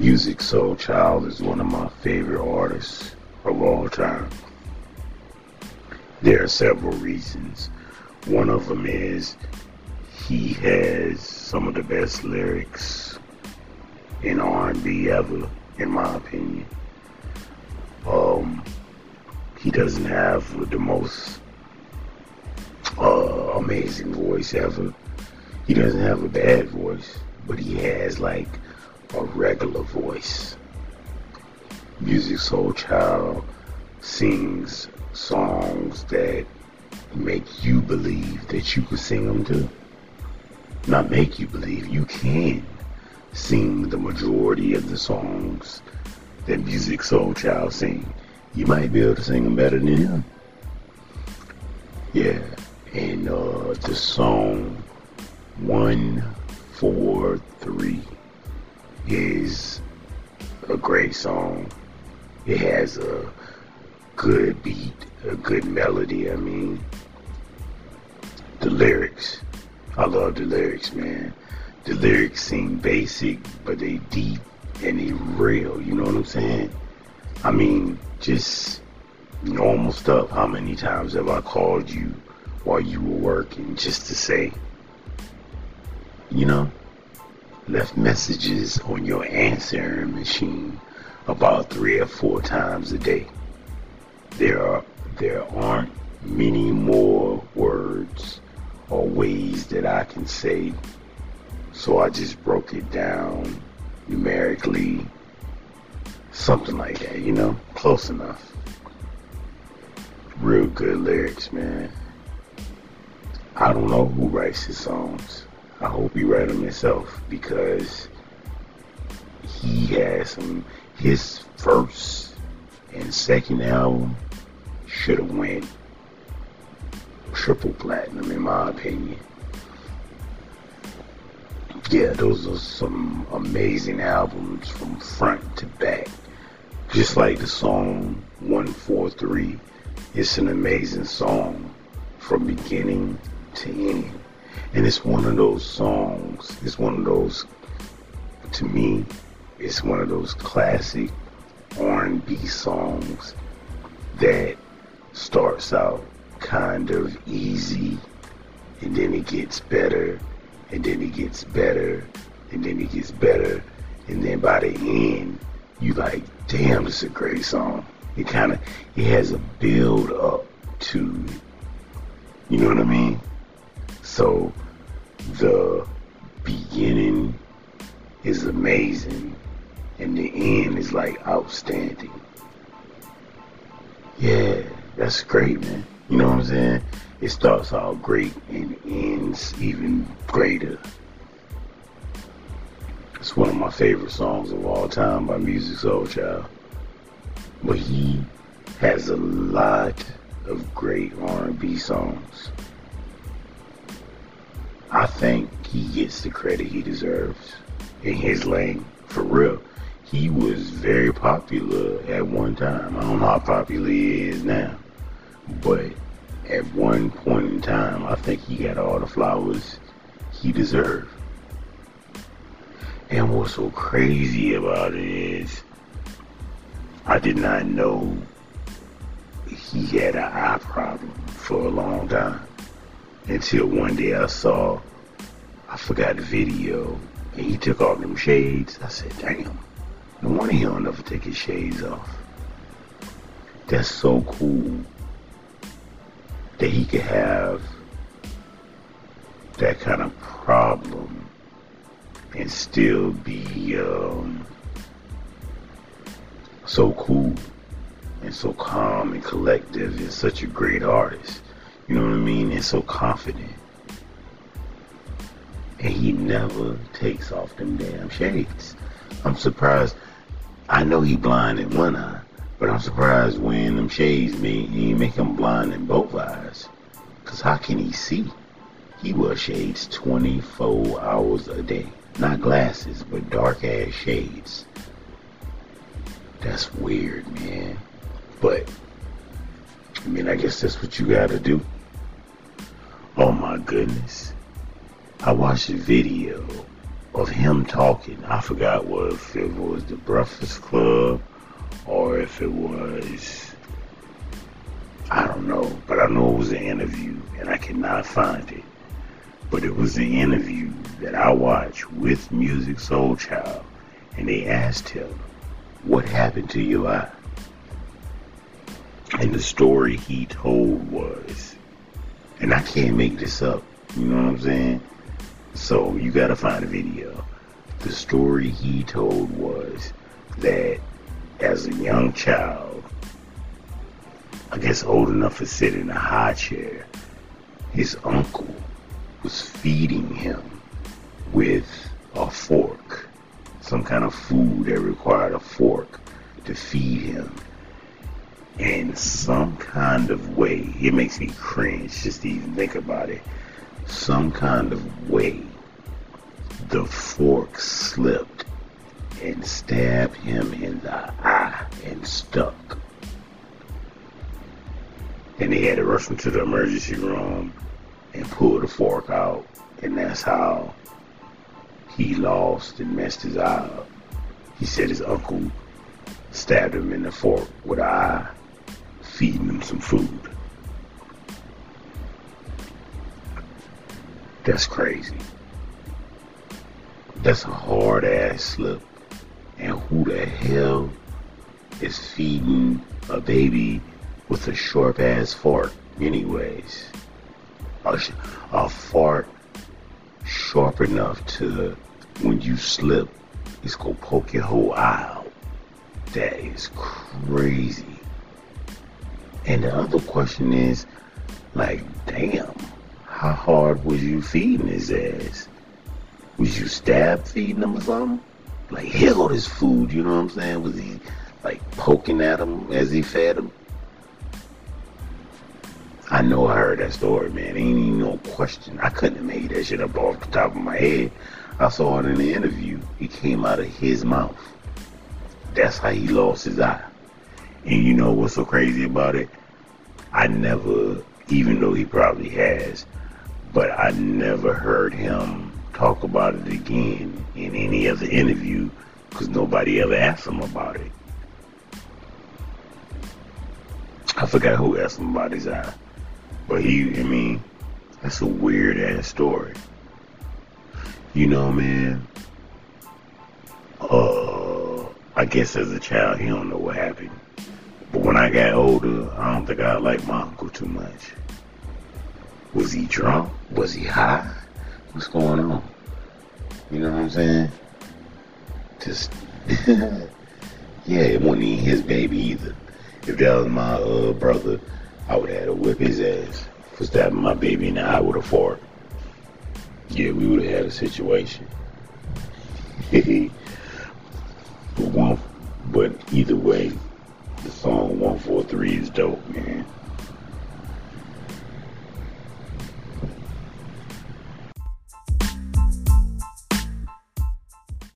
Musiq Soulchild is one of my favorite artists of all time. There are several reasons. One of them is he has some of the best lyrics in R&B ever, in my opinion. Um, he doesn't have the most uh, amazing voice ever. He doesn't have a bad voice, but he has like a regular voice. Musiq Soulchild sings songs that make you believe that you can sing them too. Not make you believe, you can sing the majority of the songs that Musiq Soulchild sing. You might be able to sing them better than him. Yeah, and uh, the song one, four, three is a great song. It has a good beat, a good melody. I mean, the lyrics. I love the lyrics, man. The lyrics seem basic, but they deep and they real. You know what I'm saying? I mean, just normal stuff. How many times have I called you while you were working just to say, you know, left messages on your answering machine about three or four times a day. There are there aren't many more words or ways that I can say. So I just broke it down numerically. Something like that, you know? Close enough. Real good lyrics, man. I don't know who writes his songs. I hope he write them himself because he has some. His first and second album should have went triple platinum in my opinion. Yeah, those are some amazing albums from front to back. Just like the song 143, it's an amazing song from beginning to end. And it's one of those songs, it's one of those, to me, it's one of those classic R&B songs that starts out kind of easy and then it gets better and then it gets better and then it gets better and then by the end you like damn this is a great song. It kind of it has a build up to you know what i mean so the beginning is amazing and the end is like outstanding. Yeah, that's great, man. You know what I'm saying? It starts out great and ends even greater. It's one of my favorite songs of all time by Musiq Soulchild. But he has a lot of great R&B songs. I think he gets the credit he deserves in his lane, for real. He was very popular at one time. I don't know how popular he is now, but at one point in time, I think he got all the flowers he deserved. And what's so crazy about it is, I did not know he had an eye problem for a long time until one day I saw, I forgot the video, and he took off them shades. I said, damn, no wonder he don't ever take his shades off. That's so cool that he could have that kind of problem and still be um, so cool and so calm and collective and such a great artist. You know what I mean? And so confident. And he never takes off them damn shades. I'm surprised. I know he blind in one eye, but I'm surprised when them shades me he make him blind in both eyes. Cause how can he see? He wears shades 24 hours a day. Not glasses, but dark ass shades. That's weird, man. But I mean, I guess that's what you gotta do. Oh my goodness. I watched a video of him talking. I forgot what if it was the Breakfast Club or if it was I don't know, but I know it was an interview and I cannot find it. But it was an interview that I watched with Musiq Soulchild and they asked him, What happened to your eye? And the story he told was, and I can't make this up, you know what I'm saying? So you gotta find a video. The story he told was that as a young child, I guess old enough to sit in a high chair, his uncle was feeding him with a fork, some kind of food that required a fork to feed him. In some kind of way, it makes me cringe just to even think about it. Some kind of way, the fork slipped and stabbed him in the eye and stuck. And they had to rush him to the emergency room and pull the fork out. And that's how he lost and messed his eye up. He said his uncle stabbed him in the fork with an eye, feeding him some food. That's crazy. That's a hard ass slip. And who the hell is feeding a baby with a sharp ass fork, anyways? A, a fart sharp enough to, when you slip, it's gonna poke your whole eye out. That is crazy. And the other question is, like, damn, how hard was you feeding his ass? Was you stab feeding him or something? Like, here go this food, you know what I'm saying? Was he, like, poking at him as he fed him? I know I heard that story, man. Ain't even no question. I couldn't have made that shit up off the top of my head. I saw it in the interview. It came out of his mouth. That's how he lost his eye. And you know what's so crazy about it? I never, even though he probably has, but I never heard him talk about it again in any other interview because nobody ever asked him about it. I forgot who asked him about his eye. But he, I mean, that's a weird ass story. You know, man. Uh, I guess as a child, he don't know what happened. But when I got older, I don't think I liked my uncle too much. Was he drunk? Was he high? What's going on? You know what I'm saying? Just, yeah, it wasn't even his baby either. If that was my uh, brother, I would have had to whip his ass for stabbing my baby in the eye with a fork. Yeah, we would have had a situation. but either way, the song 143 is dope, man.